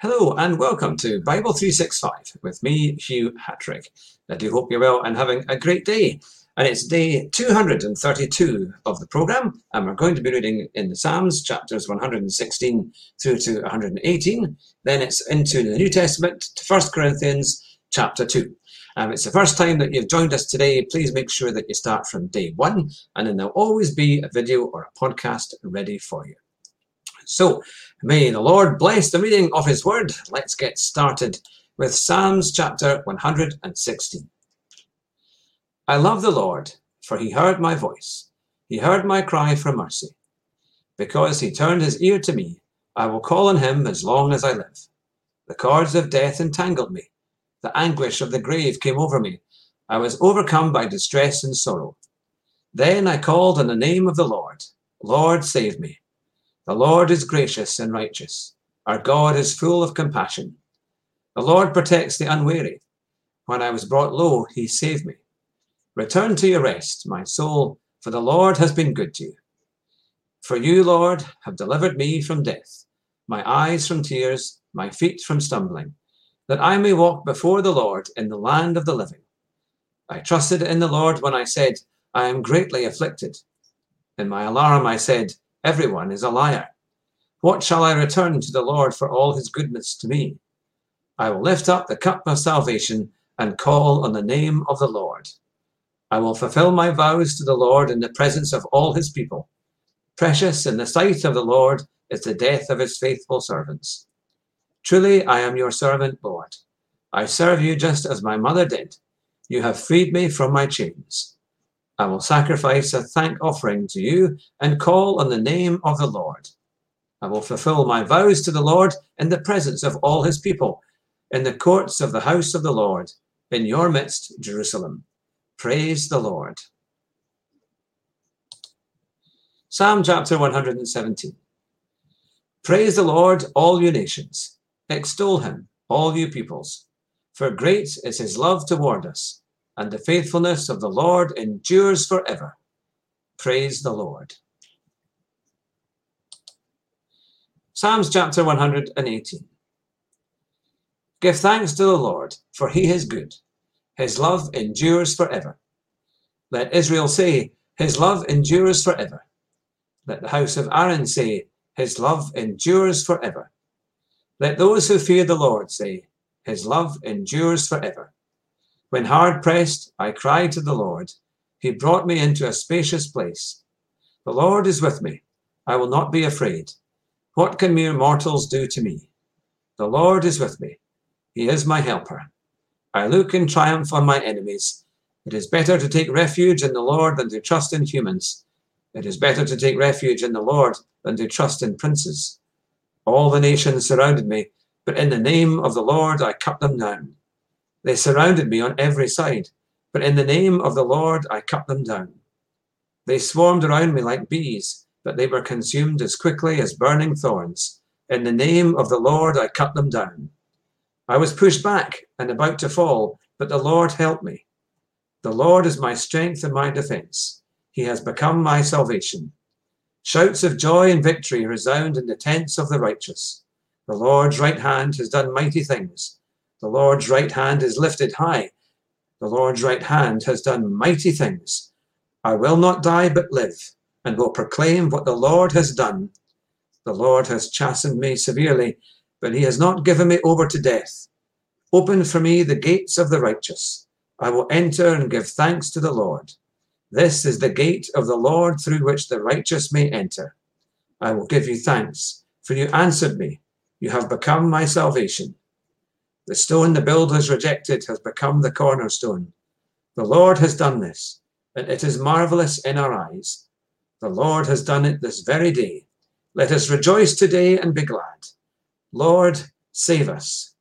Hello and welcome to Bible 365 with me, Hugh Hatrick. I do hope you're well and having a great day. And it's day 232 of the program, and we're going to be reading in the Psalms, chapters 116 through to 118. Then it's into the New Testament, to 1 Corinthians chapter 2. Um, it's the first time that you've joined us today. Please make sure that you start from day one, and then there'll always be a video or a podcast ready for you. So, may the Lord bless the reading of His Word. Let's get started with Psalms chapter 116. I love the Lord, for He heard my voice. He heard my cry for mercy. Because He turned His ear to me, I will call on Him as long as I live. The cords of death entangled me. The anguish of the grave came over me. I was overcome by distress and sorrow. Then I called on the name of the Lord. Lord, save me. The Lord is gracious and righteous. Our God is full of compassion. The Lord protects the unwary. When I was brought low, he saved me. Return to your rest, my soul, for the Lord has been good to you. For you, Lord, have delivered me from death, my eyes from tears, my feet from stumbling, that I may walk before the Lord in the land of the living. I trusted in the Lord when I said, I am greatly afflicted. In my alarm, I said, Everyone is a liar. What shall I return to the Lord for all his goodness to me? I will lift up the cup of salvation and call on the name of the Lord. I will fulfill my vows to the Lord in the presence of all his people. Precious in the sight of the Lord is the death of his faithful servants. Truly, I am your servant, Lord. I serve you just as my mother did. You have freed me from my chains. I will sacrifice a thank offering to you and call on the name of the Lord. I will fulfill my vows to the Lord in the presence of all his people, in the courts of the house of the Lord, in your midst, Jerusalem. Praise the Lord. Psalm chapter 117. Praise the Lord, all you nations. Extol him, all you peoples. For great is his love toward us and the faithfulness of the Lord endures forever. Praise the Lord. Psalms chapter 118. Give thanks to the Lord, for he is good. His love endures forever. Let Israel say, His love endures forever. Let the house of Aaron say, His love endures forever. Let those who fear the Lord say, His love endures forever. When hard pressed, I cried to the Lord. He brought me into a spacious place. The Lord is with me. I will not be afraid. What can mere mortals do to me? The Lord is with me. He is my helper. I look in triumph on my enemies. It is better to take refuge in the Lord than to trust in humans. It is better to take refuge in the Lord than to trust in princes. All the nations surrounded me, but in the name of the Lord I cut them down. They surrounded me on every side, but in the name of the Lord I cut them down. They swarmed around me like bees, but they were consumed as quickly as burning thorns. In the name of the Lord I cut them down. I was pushed back and about to fall, but the Lord helped me. The Lord is my strength and my defense. He has become my salvation. Shouts of joy and victory resound in the tents of the righteous. The Lord's right hand has done mighty things. The Lord's right hand is lifted high. The Lord's right hand has done mighty things. I will not die but live, and will proclaim what the Lord has done. The Lord has chastened me severely, but he has not given me over to death. Open for me the gates of the righteous. I will enter and give thanks to the Lord. This is the gate of the Lord through which the righteous may enter. I will give you thanks, for you answered me. You have become my salvation. The stone the builders rejected has become the cornerstone. The Lord has done this, and it is marvelous in our eyes. The Lord has done it this very day. Let us rejoice today and be glad. Lord, save us.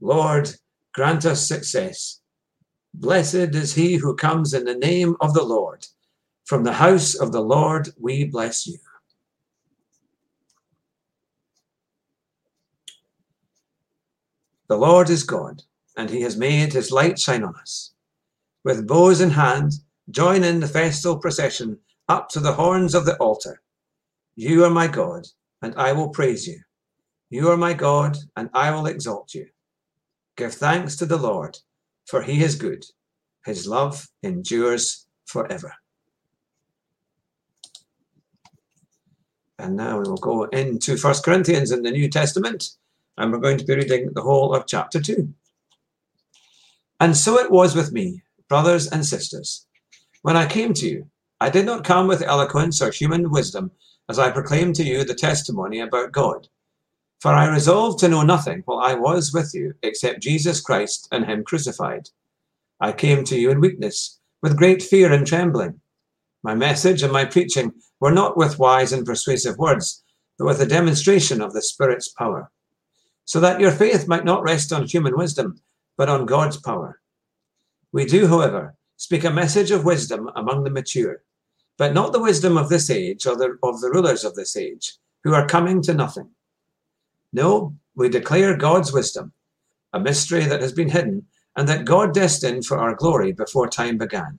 Lord, grant us success. Blessed is he who comes in the name of the Lord. From the house of the Lord we bless you. The Lord is God, and he has made his light shine on us. With bows in hand, join in the festal procession up to the horns of the altar. You are my God, and I will praise you. You are my God, and I will exalt you. Give thanks to the Lord, for he is good. His love endures forever. And now we will go into First Corinthians in the New Testament, and we're going to be reading the whole of chapter 2. And so it was with me, brothers and sisters. When I came to you, I did not come with eloquence or human wisdom as I proclaimed to you the testimony about God. For I resolved to know nothing while I was with you except Jesus Christ and Him crucified. I came to you in weakness, with great fear and trembling. My message and my preaching were not with wise and persuasive words, but with a demonstration of the Spirit's power, so that your faith might not rest on human wisdom, but on God's power. We do, however, speak a message of wisdom among the mature, but not the wisdom of this age or the, of the rulers of this age, who are coming to nothing. No, we declare God's wisdom, a mystery that has been hidden, and that God destined for our glory before time began.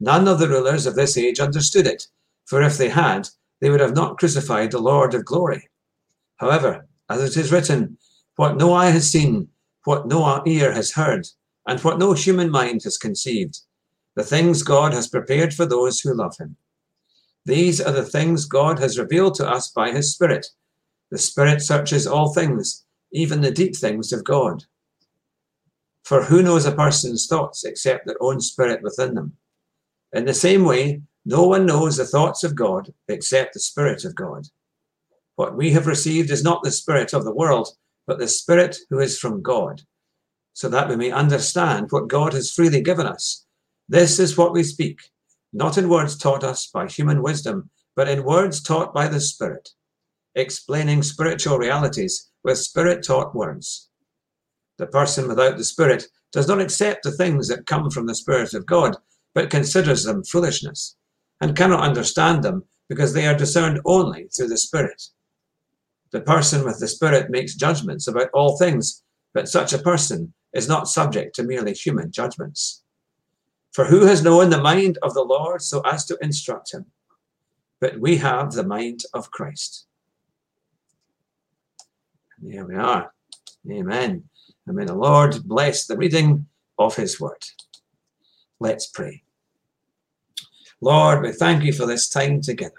None of the rulers of this age understood it, for if they had, they would have not crucified the Lord of glory. However, as it is written, what no eye has seen, what no ear has heard, and what no human mind has conceived, the things God has prepared for those who love him. These are the things God has revealed to us by his Spirit. The Spirit searches all things, even the deep things of God. For who knows a person's thoughts except their own spirit within them? In the same way, no one knows the thoughts of God except the Spirit of God. What we have received is not the Spirit of the world, but the Spirit who is from God, so that we may understand what God has freely given us. This is what we speak, not in words taught us by human wisdom, but in words taught by the Spirit, explaining spiritual realities with Spirit taught words. The person without the Spirit does not accept the things that come from the Spirit of God but considers them foolishness, and cannot understand them because they are discerned only through the Spirit. The person with the Spirit makes judgments about all things, but such a person is not subject to merely human judgments. For who has known the mind of the Lord so as to instruct him? But we have the mind of Christ. There we are. Amen. And may the Lord bless the reading of his word. Let's pray. Lord, we thank you for this time together.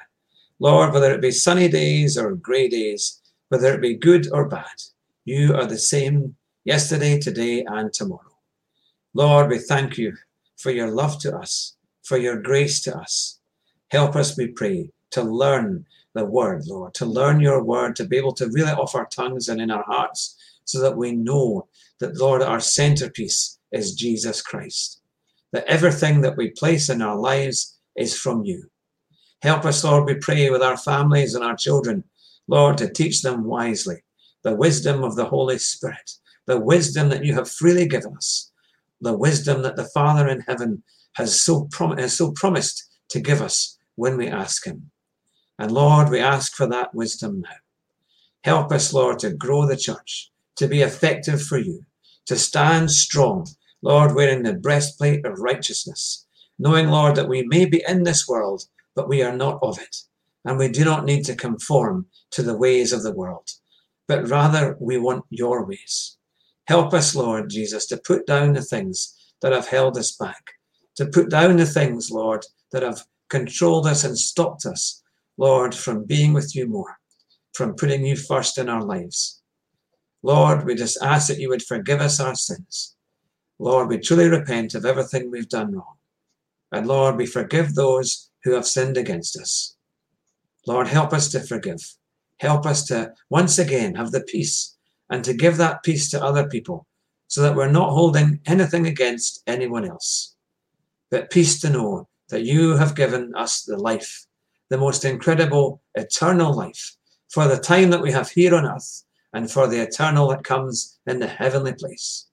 Lord, whether it be sunny days or grey days, whether it be good or bad, you are the same yesterday, today, and tomorrow. Lord, we thank you for your love to us, for your grace to us. Help us, we pray, to learn the word, Lord, to learn your word, to be able to really off our tongues and in our hearts, so that we know that, Lord, our centerpiece is Jesus Christ that everything that we place in our lives is from you. Help us, Lord, we pray with our families and our children, Lord, to teach them wisely the wisdom of the Holy Spirit, the wisdom that you have freely given us, the wisdom that the Father in heaven has so, prom- has so promised to give us when we ask Him. And Lord, we ask for that wisdom now. Help us, Lord, to grow the church, to be effective for you, to stand strong Lord, wearing the breastplate of righteousness, knowing, Lord, that we may be in this world, but we are not of it. And we do not need to conform to the ways of the world, but rather we want your ways. Help us, Lord Jesus, to put down the things that have held us back, to put down the things, Lord, that have controlled us and stopped us, Lord, from being with you more, from putting you first in our lives. Lord, we just ask that you would forgive us our sins. Lord, we truly repent of everything we've done wrong. And Lord, we forgive those who have sinned against us. Lord, help us to forgive. Help us to once again have the peace and to give that peace to other people so that we're not holding anything against anyone else. But peace to know that you have given us the life, the most incredible eternal life for the time that we have here on earth and for the eternal that comes in the heavenly place.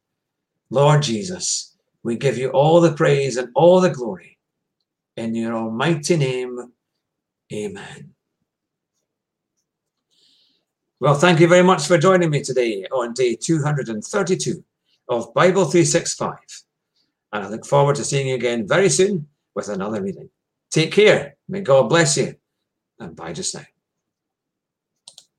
Lord Jesus, we give you all the praise and all the glory. In your almighty name, amen. Well, thank you very much for joining me today on day 232 of Bible 365. And I look forward to seeing you again very soon with another reading. Take care. May God bless you. And bye just now.